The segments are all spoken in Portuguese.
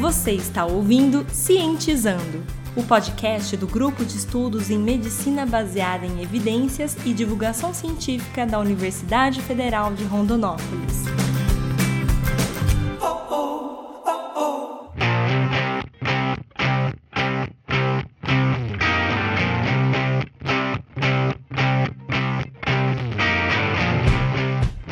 Você está ouvindo Cientizando, o podcast do Grupo de Estudos em Medicina Baseada em Evidências e Divulgação Científica da Universidade Federal de Rondonópolis.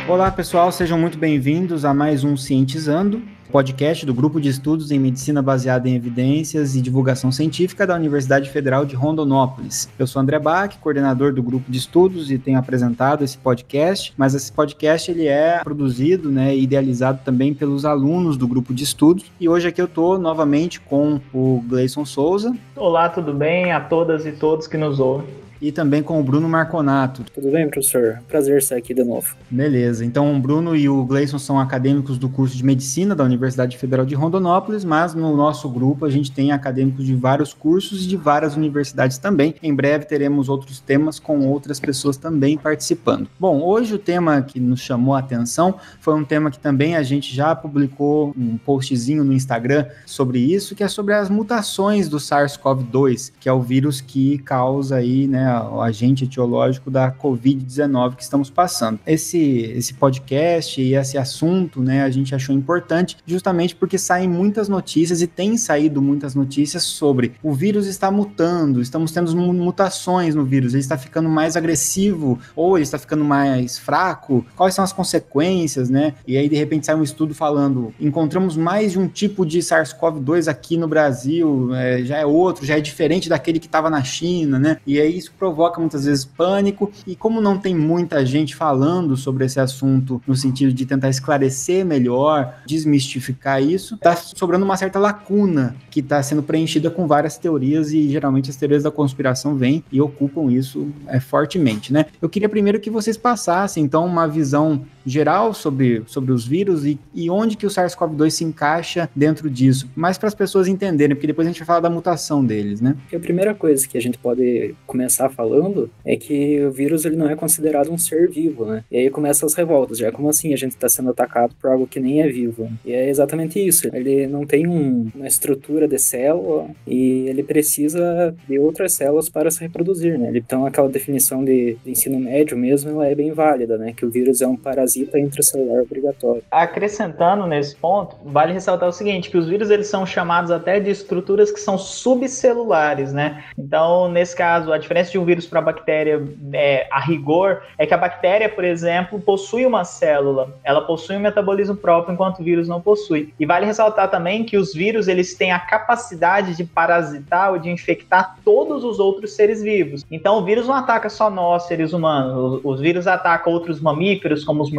Olá pessoal, sejam muito bem-vindos a mais um Cientizando, podcast do Grupo de Estudos em Medicina Baseada em Evidências e Divulgação Científica da Universidade Federal de Rondonópolis. Eu sou André Bach, coordenador do grupo de estudos e tenho apresentado esse podcast, mas esse podcast ele é produzido né, idealizado também pelos alunos do grupo de estudos. E hoje aqui eu estou novamente com o Gleison Souza. Olá, tudo bem a todas e todos que nos ouvem e também com o Bruno Marconato. Tudo bem, professor? Prazer estar aqui de novo. Beleza. Então, o Bruno e o Gleison são acadêmicos do curso de Medicina da Universidade Federal de Rondonópolis, mas no nosso grupo a gente tem acadêmicos de vários cursos e de várias universidades também. Em breve teremos outros temas com outras pessoas também participando. Bom, hoje o tema que nos chamou a atenção foi um tema que também a gente já publicou um postzinho no Instagram sobre isso, que é sobre as mutações do SARS-CoV-2, que é o vírus que causa aí, né, o agente etiológico da Covid-19 que estamos passando. Esse, esse podcast e esse assunto, né, a gente achou importante justamente porque saem muitas notícias e tem saído muitas notícias sobre o vírus está mutando, estamos tendo mutações no vírus, ele está ficando mais agressivo ou ele está ficando mais fraco, quais são as consequências, né? E aí de repente sai um estudo falando, encontramos mais de um tipo de SARS-CoV-2 aqui no Brasil, é, já é outro, já é diferente daquele que estava na China, né? E aí isso provoca muitas vezes pânico. E como não tem muita gente falando sobre esse assunto no sentido de tentar esclarecer melhor, desmistificar isso, está sobrando uma certa lacuna que está sendo preenchida com várias teorias e geralmente as teorias da conspiração vêm e ocupam isso é, fortemente, né? Eu queria primeiro que vocês passassem então uma visão geral sobre, sobre os vírus e, e onde que o SARS-CoV-2 se encaixa dentro disso, mais para as pessoas entenderem, porque depois a gente vai falar da mutação deles, né? A primeira coisa que a gente pode começar falando é que o vírus ele não é considerado um ser vivo, né? E aí começam as revoltas, já como assim a gente está sendo atacado por algo que nem é vivo? E é exatamente isso, ele não tem um, uma estrutura de célula e ele precisa de outras células para se reproduzir, né? Então aquela definição de, de ensino médio mesmo, ela é bem válida, né? Que o vírus é um parasita parasita intracelular obrigatório. Acrescentando nesse ponto, vale ressaltar o seguinte, que os vírus eles são chamados até de estruturas que são subcelulares, né? Então, nesse caso, a diferença de um vírus para bactéria, é, a rigor, é que a bactéria, por exemplo, possui uma célula, ela possui um metabolismo próprio, enquanto o vírus não possui. E vale ressaltar também que os vírus eles têm a capacidade de parasitar ou de infectar todos os outros seres vivos. Então, o vírus não ataca só nós, seres humanos. Os, vírus atacam outros mamíferos, como os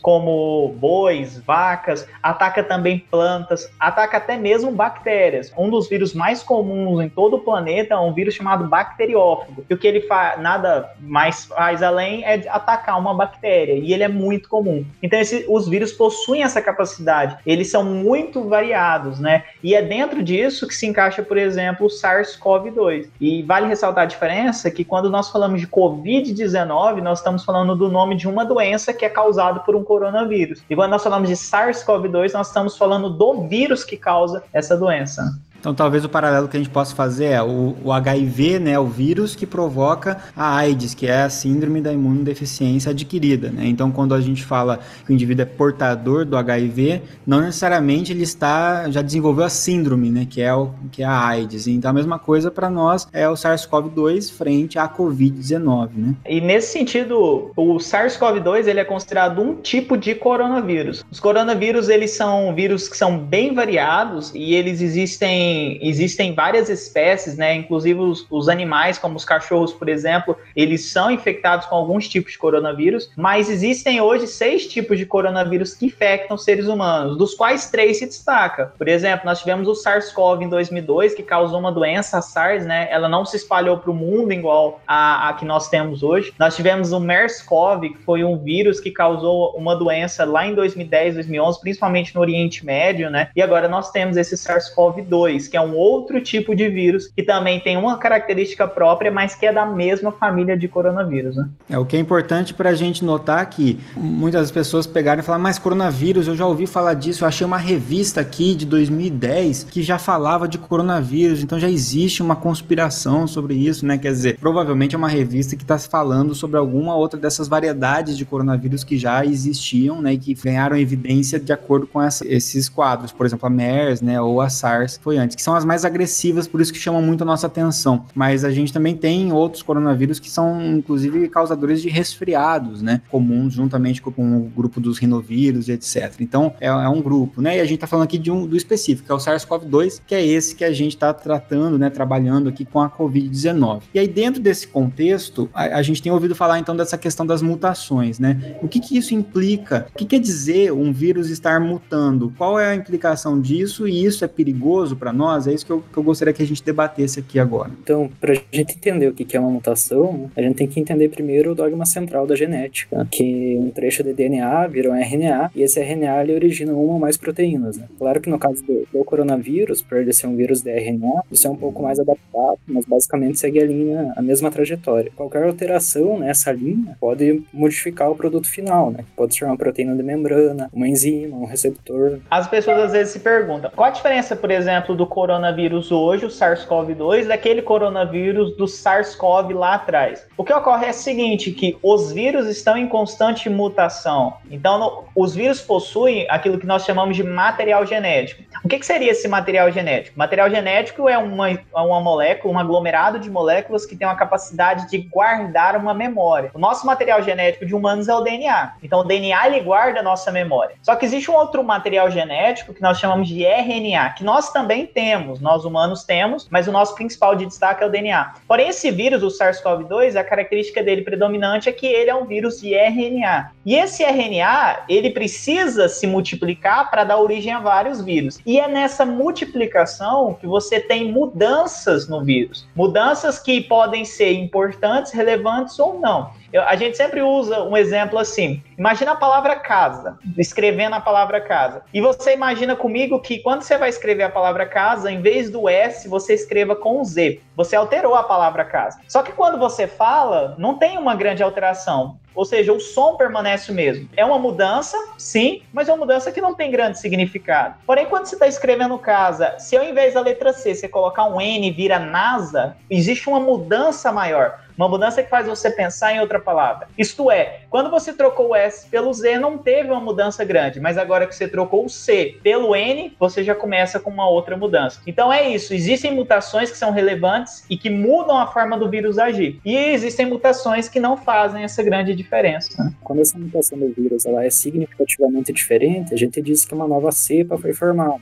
como bois, vacas, ataca também plantas, ataca até mesmo bactérias. Um dos vírus mais comuns em todo o planeta é um vírus chamado bacteriófago. E o que ele faz, nada mais faz além é atacar uma bactéria, e ele é muito comum. Então, esse, os vírus possuem essa capacidade, eles são muito variados, né? E é dentro disso que se encaixa, por exemplo, o SARS-CoV-2. E vale ressaltar a diferença que quando nós falamos de Covid-19, nós estamos falando do nome de uma doença que é causado por um coronavírus. E quando nós falamos de SARS-CoV-2, nós estamos falando do vírus que causa essa doença. Então, talvez o paralelo que a gente possa fazer é o, o, HIV, né, o vírus que provoca a AIDS, que é a síndrome da imunodeficiência adquirida. Né? Então, quando a gente fala que o indivíduo é portador do HIV, não necessariamente ele está já desenvolveu a síndrome, né, que é o que é a AIDS. Então, a mesma coisa para nós é o SARS-CoV-2 frente à COVID-19, né? E nesse sentido, o SARS-CoV-2 ele é considerado um tipo de coronavírus. Os coronavírus eles são vírus que são bem variados e eles existem existem, várias espécies, né? Inclusive os, os, animais, como os cachorros, por exemplo, eles são infectados com alguns tipos de coronavírus, mas existem hoje seis tipos de coronavírus que infectam seres humanos, dos quais três se destaca. Por exemplo, nós tivemos o SARS-CoV em 2002, que causou uma doença, SARS, né? Ela não se espalhou para o mundo igual a, a, que nós temos hoje. Nós tivemos o MERS-CoV, que foi um vírus que causou uma doença lá em 2010, 2011, principalmente no Oriente Médio, né? E agora nós temos esse SARS-CoV-2. Que é um outro tipo de vírus que também tem uma característica própria, mas que é da mesma família de coronavírus. Né? É o que é importante para a gente notar que muitas pessoas pegaram e falaram, mas coronavírus, eu já ouvi falar disso, eu achei uma revista aqui de 2010 que já falava de coronavírus, então já existe uma conspiração sobre isso, né? Quer dizer, provavelmente é uma revista que está falando sobre alguma outra dessas variedades de coronavírus que já existiam, né? E que ganharam evidência de acordo com essa, esses quadros, por exemplo, a MERS, né? Ou a SARS foi antes, que são as mais agressivas, por isso que chamam muito a nossa atenção. Mas a gente também tem outros coronavírus que são, inclusive, causadores de resfriados, né? Comuns, juntamente com o grupo dos rinovírus e etc. Então, é, é um grupo, né? E a gente está falando aqui de um do específico, que é o SARS-CoV-2, que é esse que a gente está tratando, né? Trabalhando aqui com a Covid-19. E aí, dentro desse contexto, a, a, gente tem ouvido falar então dessa questão das mutações, né? O que, que isso implica? O que quer dizer um vírus estar mutando? Qual é a implicação disso? E isso é perigoso para nós? É isso que eu, que eu gostaria que a gente debatesse aqui agora. Então, para a gente entender o que é uma mutação, a gente tem que entender primeiro o dogma central da genética, que um trecho de DNA vira um RNA, e esse RNA ele origina uma ou mais proteínas. Né? Claro que no caso do, do coronavírus, por ele ser um vírus de RNA, isso é um pouco mais adaptado, mas basicamente segue a linha, a mesma trajetória. Qualquer alteração nessa linha pode modificar o produto final, né? Pode ser uma proteína de membrana, uma enzima, um receptor. As pessoas às vezes se perguntam, qual a diferença, por exemplo, do coronavírus hoje, o SARS-CoV-2, daquele coronavírus do SARS-CoV lá atrás? O que ocorre é o seguinte, que os vírus estão em constante mutação. Então, no, os vírus possuem aquilo que nós chamamos de material genético. O que, que seria esse material genético? Material genético é uma, uma molécula, um aglomerado de moléculas que tem uma capacidade de guardar uma memória. O nosso material genético de humanos é o DNA. Então, o DNA ele guarda a nossa memória. Só que existe um outro material genético que nós chamamos de RNA, que nós também temos, nós humanos temos, mas o nosso principal de destaque é o DNA. Porém, esse vírus, o SARS-CoV-2, a característica dele predominante é que ele é um vírus de RNA. E esse RNA, ele precisa se multiplicar para dar origem a vários vírus. E é nessa multiplicação que você tem mudanças no vírus. Mudanças que podem ser importantes, relevantes ou não. Eu, a gente sempre usa um exemplo assim. Imagina a palavra casa, escrevendo a palavra casa. E você imagina comigo que quando você vai escrever a palavra casa, em vez do S, você escreva com Z. Você alterou a palavra casa. Só que quando você fala, não tem uma grande alteração. Ou seja, o som permanece o mesmo. É uma mudança, sim, mas é uma mudança que não tem grande significado. Porém, quando você está escrevendo casa, se ao invés da letra C você colocar um N e vira NASA, existe uma mudança maior. Uma mudança que faz você pensar em outra palavra. Isto é, quando você trocou o S pelo Z, não teve uma mudança grande, mas agora que você trocou o C pelo N, você já começa com uma outra mudança. Então é isso, existem mutações que são relevantes e que mudam a forma do vírus agir. E existem mutações que não fazem essa grande diferença. Quando essa mutação do vírus ela é significativamente diferente, a gente diz que uma nova cepa foi formada.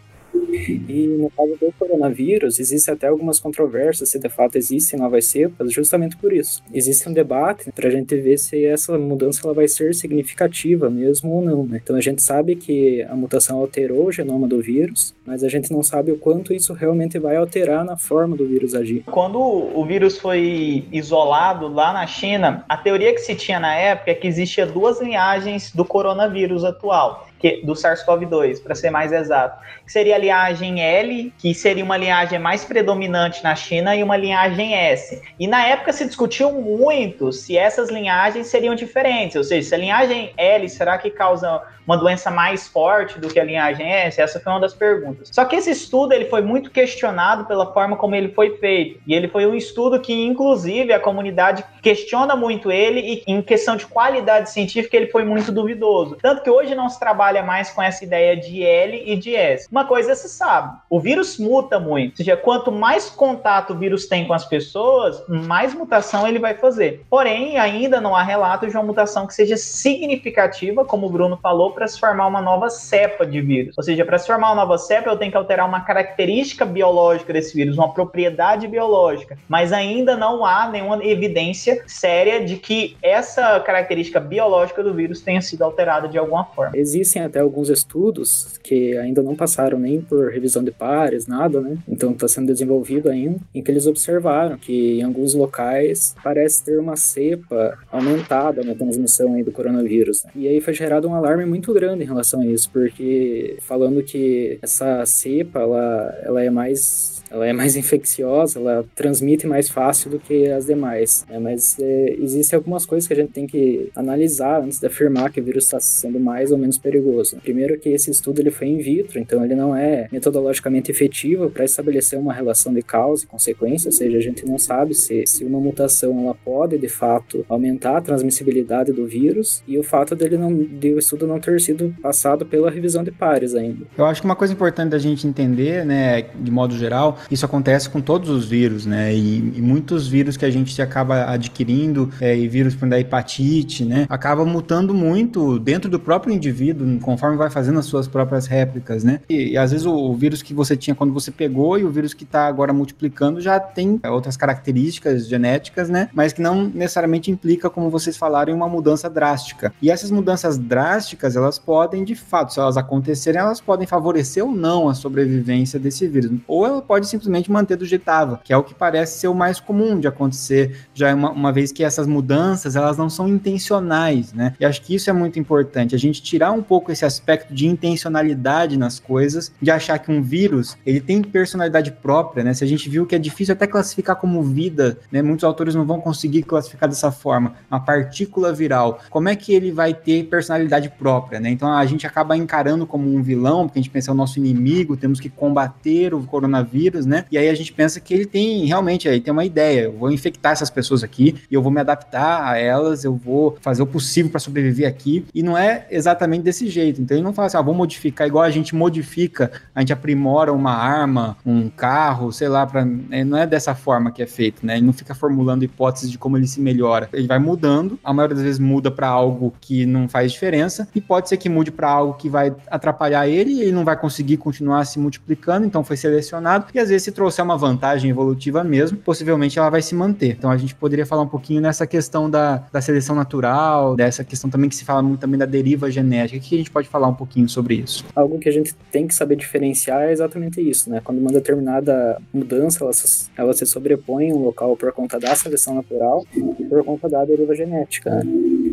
E no caso do coronavírus, existem até algumas controvérsias se de fato existem novas cepas, justamente por isso. Existe um debate para a gente ver se essa mudança ela vai ser significativa mesmo ou não. Né? Então a gente sabe que a mutação alterou o genoma do vírus, mas a gente não sabe o quanto isso realmente vai alterar na forma do vírus agir. Quando o vírus foi isolado lá na China, a teoria que se tinha na época é que existia duas linhagens do coronavírus atual que, do SARS-CoV-2, para ser mais exato, que seria a linhagem L, que seria uma linhagem mais predominante na China, e uma linhagem S. E na época se discutiu muito se essas linhagens seriam diferentes, ou seja, se a linhagem L será que causa uma doença mais forte do que a linhagem S? Essa foi uma das perguntas. Só que esse estudo ele foi muito questionado pela forma como ele foi feito. E ele foi um estudo que, inclusive, a comunidade questiona muito ele e, em questão de qualidade científica, ele foi muito duvidoso. Tanto que hoje não se trabalha mais com essa ideia de L e de S. Uma coisa se sabe: o vírus muta muito. Ou seja, quanto mais contato o vírus tem com as pessoas, mais mutação ele vai fazer. Porém, ainda não há relato de uma mutação que seja significativa, como o Bruno falou, para se formar uma nova cepa de vírus. Ou seja, para se formar uma nova cepa, eu tenho que alterar uma característica biológica desse vírus, uma propriedade biológica. Mas ainda não há nenhuma evidência séria de que essa característica biológica do vírus tenha sido alterada de alguma forma. Existem até alguns estudos que ainda não passaram nem por revisão de pares, nada, né? Então está sendo desenvolvido ainda, em que eles observaram que em alguns locais parece ter uma cepa aumentada na transmissão aí do coronavírus. Né? E aí foi gerado um alarme muito muito grande em relação a isso, porque falando que essa cepa ela, ela é mais ela é mais infecciosa, ela transmite mais fácil do que as demais. Né? Mas é, existem algumas coisas que a gente tem que analisar antes de afirmar que o vírus está sendo mais ou menos perigoso. Primeiro que esse estudo ele foi in vitro, então ele não é metodologicamente efetivo para estabelecer uma relação de causa e consequência, ou seja, a gente não sabe se, se uma mutação ela pode de fato aumentar a transmissibilidade do vírus e o fato dele não, de o estudo não ter sido passado pela revisão de pares ainda. Eu acho que uma coisa importante da gente entender, né, de modo geral, isso acontece com todos os vírus, né, e, e muitos vírus que a gente acaba adquirindo, é, e vírus da hepatite, né, acaba mutando muito dentro do próprio indivíduo, conforme vai fazendo as suas próprias réplicas, né, e, e às vezes o, o, vírus que você tinha quando você pegou e o vírus que está agora multiplicando já tem outras características genéticas, né, mas que não necessariamente implica, como vocês falaram, uma mudança drástica. E essas mudanças drásticas, elas podem, de fato, se elas acontecerem, elas podem favorecer ou não a sobrevivência desse vírus. Ou ela pode simplesmente manter do jeito que estava, que é o que parece ser o mais comum de acontecer, já uma, uma vez que essas mudanças, elas não são intencionais, né? E acho que isso é muito importante, a gente tirar um pouco esse aspecto de intencionalidade nas coisas, de achar que um vírus, ele tem personalidade própria, né? Se a gente viu que é difícil até classificar como vida, né? Muitos autores não vão conseguir classificar dessa forma. Uma partícula viral, como é que ele vai ter personalidade própria, né? Então a gente acaba encarando como um vilão, porque a gente pensa é o nosso inimigo, temos que combater o coronavírus, né? E aí a gente pensa que ele tem realmente aí tem uma ideia, eu vou infectar essas pessoas aqui e eu vou me adaptar a elas, eu vou fazer o possível para sobreviver aqui. E não é exatamente desse jeito. Então ele não fala assim, ah, vou modificar igual a gente modifica, a gente aprimora uma arma, um carro, sei lá, para é, não é dessa forma que é feito, né? Ele não fica formulando hipóteses de como ele se melhora. Ele vai mudando, a maioria das vezes muda para algo que não faz diferença e pode ser que mude para algo que vai atrapalhar ele e ele não vai conseguir continuar se multiplicando, então foi selecionado. E às vezes se trouxer uma vantagem evolutiva mesmo, possivelmente ela vai se manter. Então a gente poderia falar um pouquinho nessa questão da, da seleção natural, dessa questão também que se fala muito também da deriva genética. O que a gente pode falar um pouquinho sobre isso? Algo que a gente tem que saber diferenciar é exatamente isso, né? Quando uma determinada mudança ela ela se sobrepõe um local por conta da seleção natural e por conta da deriva genética. Né?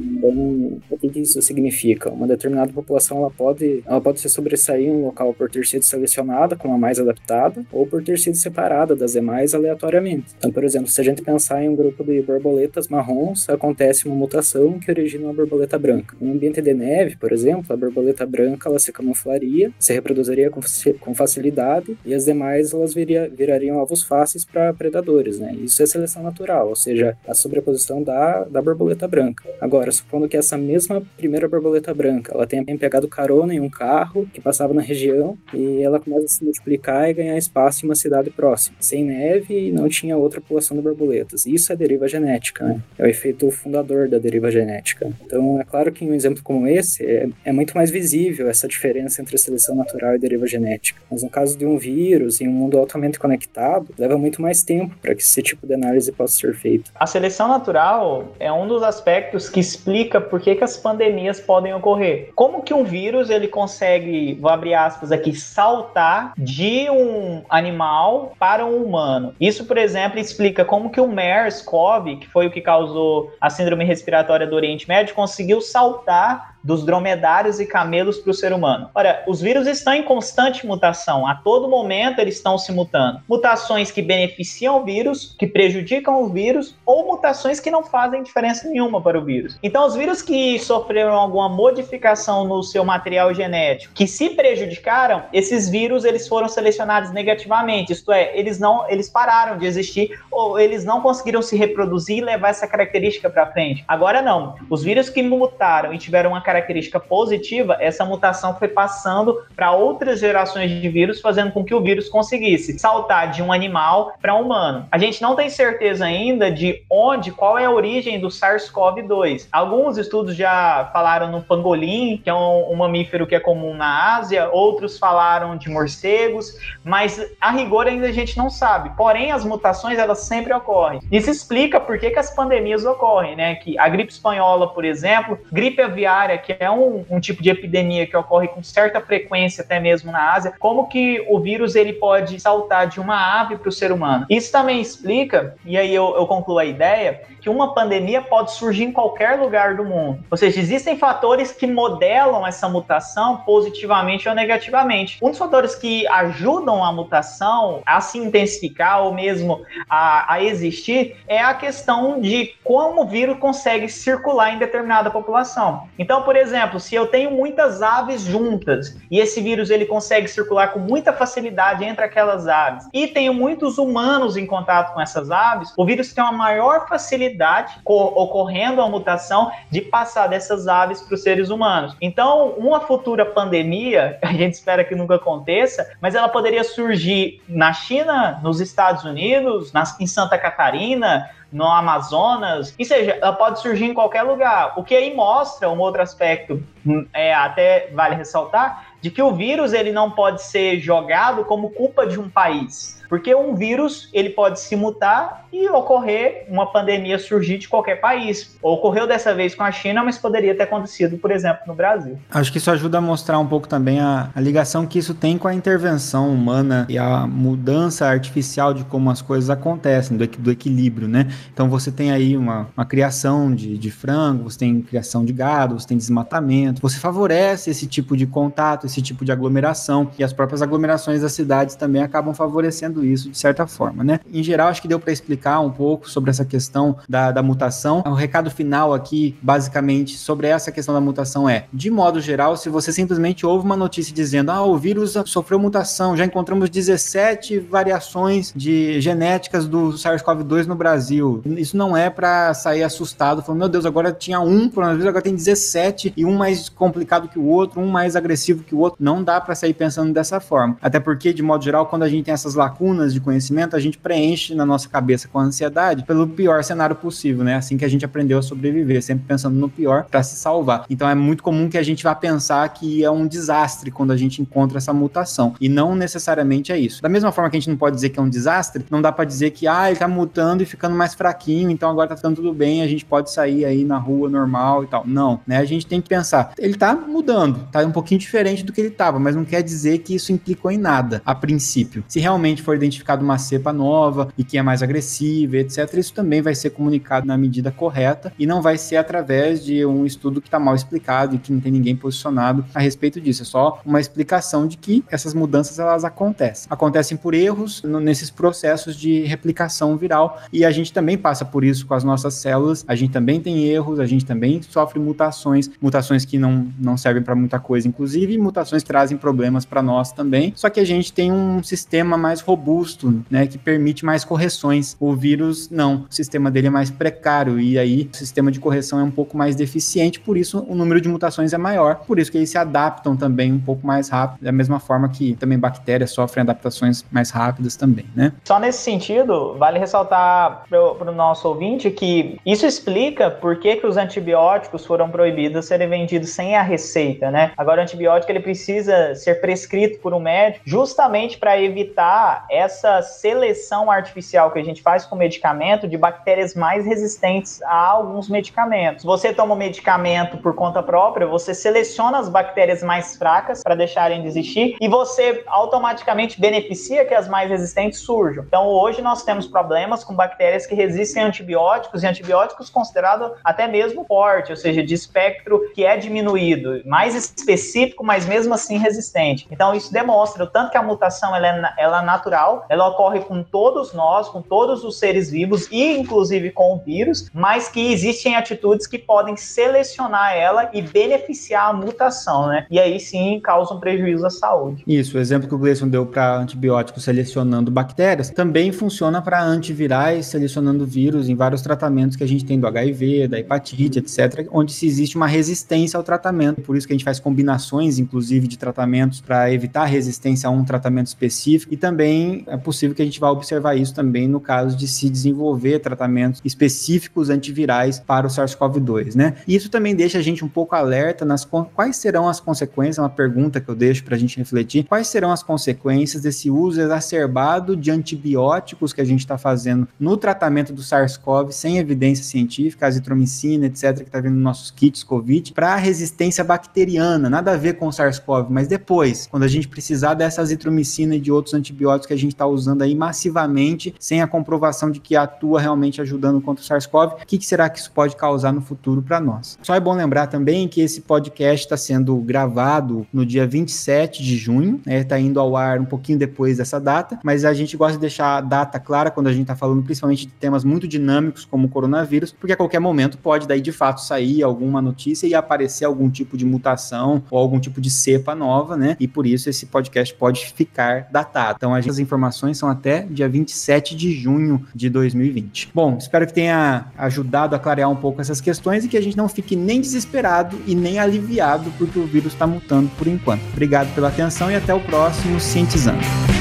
Então, o que isso significa? Uma determinada população ela pode, ela pode se sobressair em um local por ter sido selecionada como a mais adaptada ou por ter sido separada das demais aleatoriamente. Então, por exemplo, se a gente pensar em um grupo de borboletas marrons, acontece uma mutação que origina uma borboleta branca. Em um ambiente de neve, por exemplo, a borboleta branca ela se camuflaria, se reproduziria com, com facilidade e as demais elas viria, virariam alvos fáceis para predadores. Né? Isso é seleção natural, ou seja, a sobreposição da, da borboleta branca. Agora, supondo que essa mesma primeira borboleta branca ela tenha pegado carona em um carro que passava na região e ela começa a se multiplicar e ganhar espaço em uma cidade próxima, sem neve e não tinha outra população de borboletas. Isso é deriva genética, né? É o efeito fundador da deriva genética. Então, é claro que em um exemplo como esse, é, é muito mais visível essa diferença entre seleção natural e deriva genética. Mas no caso de um vírus, em um mundo altamente conectado, leva muito mais tempo para que esse tipo de análise possa ser feito. A seleção natural é um dos aspectos que explica por que, que as pandemias podem ocorrer. Como que um vírus ele consegue, vou abrir aspas aqui, saltar de um animal para um humano? Isso, por exemplo, explica como que o MERS-CoV, que foi o que causou a síndrome respiratória do Oriente Médio, conseguiu saltar dos dromedários e camelos para o ser humano. Ora, os vírus estão em constante mutação, a todo momento eles estão se mutando. Mutações que beneficiam o vírus, que prejudicam o vírus, ou mutações que não fazem diferença nenhuma para o vírus. Então, os vírus que sofreram alguma modificação no seu material genético, que se prejudicaram, esses vírus eles foram selecionados negativamente, isto é, eles não, eles pararam de existir ou eles não conseguiram se reproduzir e levar essa característica para frente. Agora não, os vírus que mutaram e tiveram uma característica positiva, essa mutação foi passando para outras gerações de vírus, fazendo com que o vírus conseguisse saltar de um animal para um humano. A gente não tem certeza ainda de onde, qual é a origem do SARS-CoV-2. Alguns estudos já falaram no pangolim, que é um, um mamífero que é comum na Ásia, outros falaram de morcegos, mas a rigor ainda a gente não sabe. Porém, as mutações elas sempre ocorrem. Isso explica por que, que as pandemias ocorrem, né? Que a gripe espanhola, por exemplo, gripe aviária que é um, um tipo de epidemia que ocorre com certa frequência até mesmo na Ásia, como que o vírus ele pode saltar de uma ave para o ser humano? Isso também explica, e aí eu, eu concluo a ideia, que uma pandemia pode surgir em qualquer lugar do mundo. Ou seja, existem fatores que modelam essa mutação positivamente ou negativamente. Um dos fatores que ajudam a mutação a se intensificar ou mesmo a, a existir é a questão de como o vírus consegue circular em determinada população. Então, por exemplo, se eu tenho muitas aves juntas e esse vírus ele consegue circular com muita facilidade entre aquelas aves e tenho muitos humanos em contato com essas aves, o vírus tem uma maior facilidade ocorrendo a mutação, de passar dessas aves para os seres humanos. Então, uma futura pandemia, a gente espera que nunca aconteça, mas ela poderia surgir na China, nos Estados Unidos, na, em Santa Catarina, no Amazonas, e seja, ela pode surgir em qualquer lugar. O que aí mostra um outro aspecto, hum, é até vale ressaltar, de que o vírus ele não pode ser jogado como culpa de um país. Porque um vírus, ele pode se mutar e ocorrer uma pandemia surgir de qualquer país. Ocorreu dessa vez com a China, mas poderia ter acontecido, por exemplo, no Brasil. Acho que isso ajuda a mostrar um pouco também a, a ligação que isso tem com a intervenção humana e a mudança artificial de como as coisas acontecem, do, do equilíbrio, né? Então você tem aí uma, uma criação de, de frango, você tem criação de gado, você tem desmatamento, você favorece esse tipo de contato, esse tipo de aglomeração, e as próprias aglomerações das cidades também acabam favorecendo isso de certa forma, né? Em geral, acho que deu para explicar um pouco sobre essa questão da, da mutação. O recado final aqui, basicamente, sobre essa questão da mutação é, de modo geral, se você simplesmente ouve uma notícia dizendo, ah, o vírus sofreu mutação, já encontramos 17 variações de genéticas do SARS-CoV-2 no Brasil. Isso não é para sair assustado, falando, meu Deus, agora tinha um coronavírus, agora tem 17 e um mais complicado que o outro, um mais agressivo que o outro. Não dá para sair pensando dessa forma. Até porque, de modo geral, quando a gente tem essas lacunas, lacunas de conhecimento, a gente preenche na nossa cabeça com ansiedade pelo pior cenário possível, né? Assim que a gente aprendeu a sobreviver, sempre pensando no pior para se salvar. Então é muito comum que a gente vá pensar que é um desastre quando a gente encontra essa mutação. E não necessariamente é isso. Da mesma forma que a gente não pode dizer que é um desastre, não dá para dizer que ah, ele tá mutando e ficando mais fraquinho, então agora tá ficando tudo bem, a gente pode sair aí na rua normal e tal. Não, né? A gente tem que pensar, ele tá mudando, tá um pouquinho diferente do que ele tava, mas não quer dizer que isso implicou em nada a princípio. Se realmente for identificado uma cepa nova e que é mais agressiva, etc., isso também vai ser comunicado na medida correta e não vai ser através de um estudo que está mal explicado e que não tem ninguém posicionado a respeito disso. É só uma explicação de que essas mudanças elas acontecem. Acontecem por erros nesses processos de replicação viral e a gente também passa por isso com as nossas células. A gente também tem erros, a gente também sofre mutações, mutações que não, não servem para muita coisa, inclusive, e mutações que trazem problemas para nós também. Só que a gente tem um sistema mais robusto robusto, né, que permite mais correções. O vírus não, o sistema dele é mais precário e aí o sistema de correção é um pouco mais deficiente, por isso o número de mutações é maior, por isso que eles se adaptam também um pouco mais rápido, da mesma forma que também bactérias sofrem adaptações mais rápidas também, né? Só nesse sentido, vale ressaltar para o nosso ouvinte que isso explica por que, que os antibióticos foram proibidos serem vendidos sem a receita, né? Agora o antibiótico ele precisa ser prescrito por um médico justamente para evitar essa seleção artificial que a gente faz com medicamento de bactérias mais resistentes a alguns medicamentos. Você toma um medicamento por conta própria, você seleciona as bactérias mais fracas para deixarem de existir e você automaticamente beneficia que as mais resistentes surjam. Então, hoje nós temos problemas com bactérias que resistem a antibióticos e antibióticos considerados até mesmo forte, ou seja, de espectro que é diminuído, mais específico, mas mesmo assim resistente. Então, isso demonstra o tanto que a mutação ela é, ela é natural ela ocorre com todos nós, com todos os seres vivos e inclusive com o vírus, mas que existem atitudes que podem selecionar ela e beneficiar a mutação, né? E aí sim causam prejuízo à saúde. Isso, o exemplo que o Gleison deu para antibióticos selecionando bactérias também funciona para antivirais selecionando vírus em vários tratamentos que a gente tem do HIV, da hepatite, etc, onde se existe uma resistência ao tratamento. Por isso que a gente faz combinações, inclusive, de tratamentos para evitar resistência a um tratamento específico e também é possível que a gente vá observar isso também no caso de se desenvolver tratamentos específicos antivirais para o SARS-CoV-2, né? E isso também deixa a gente um pouco alerta nas quais serão as consequências, é uma pergunta que eu deixo para a gente refletir, quais serão as consequências desse uso exacerbado de antibióticos que a gente está fazendo no tratamento do SARS-CoV sem evidência científica, azitromicina, etc., que está vindo nos nossos kits COVID, para a resistência bacteriana, nada a ver com o SARS-CoV, mas depois, quando a gente precisar dessa azitromicina e de outros antibióticos que a gente está usando aí massivamente, sem a comprovação de que atua realmente ajudando contra o SARS-CoV, o que, que será que isso pode causar no futuro para nós? Só é bom lembrar também que esse podcast está sendo gravado no dia 27 de junho, está né? Tá indo ao ar um pouquinho depois dessa data, mas a gente gosta de deixar a data clara quando a gente está falando principalmente de temas muito dinâmicos como o coronavírus, porque a qualquer momento pode daí de fato sair alguma notícia e aparecer algum tipo de mutação ou algum tipo de cepa nova, né? E por isso esse podcast pode ficar datado. Então as informações são até dia 27 de junho de 2020. Bom, espero que tenha ajudado a clarear um pouco essas questões e que a gente não fique nem desesperado e nem aliviado porque o vírus está mutando por enquanto. Obrigado pela atenção e até o próximo Cientizando.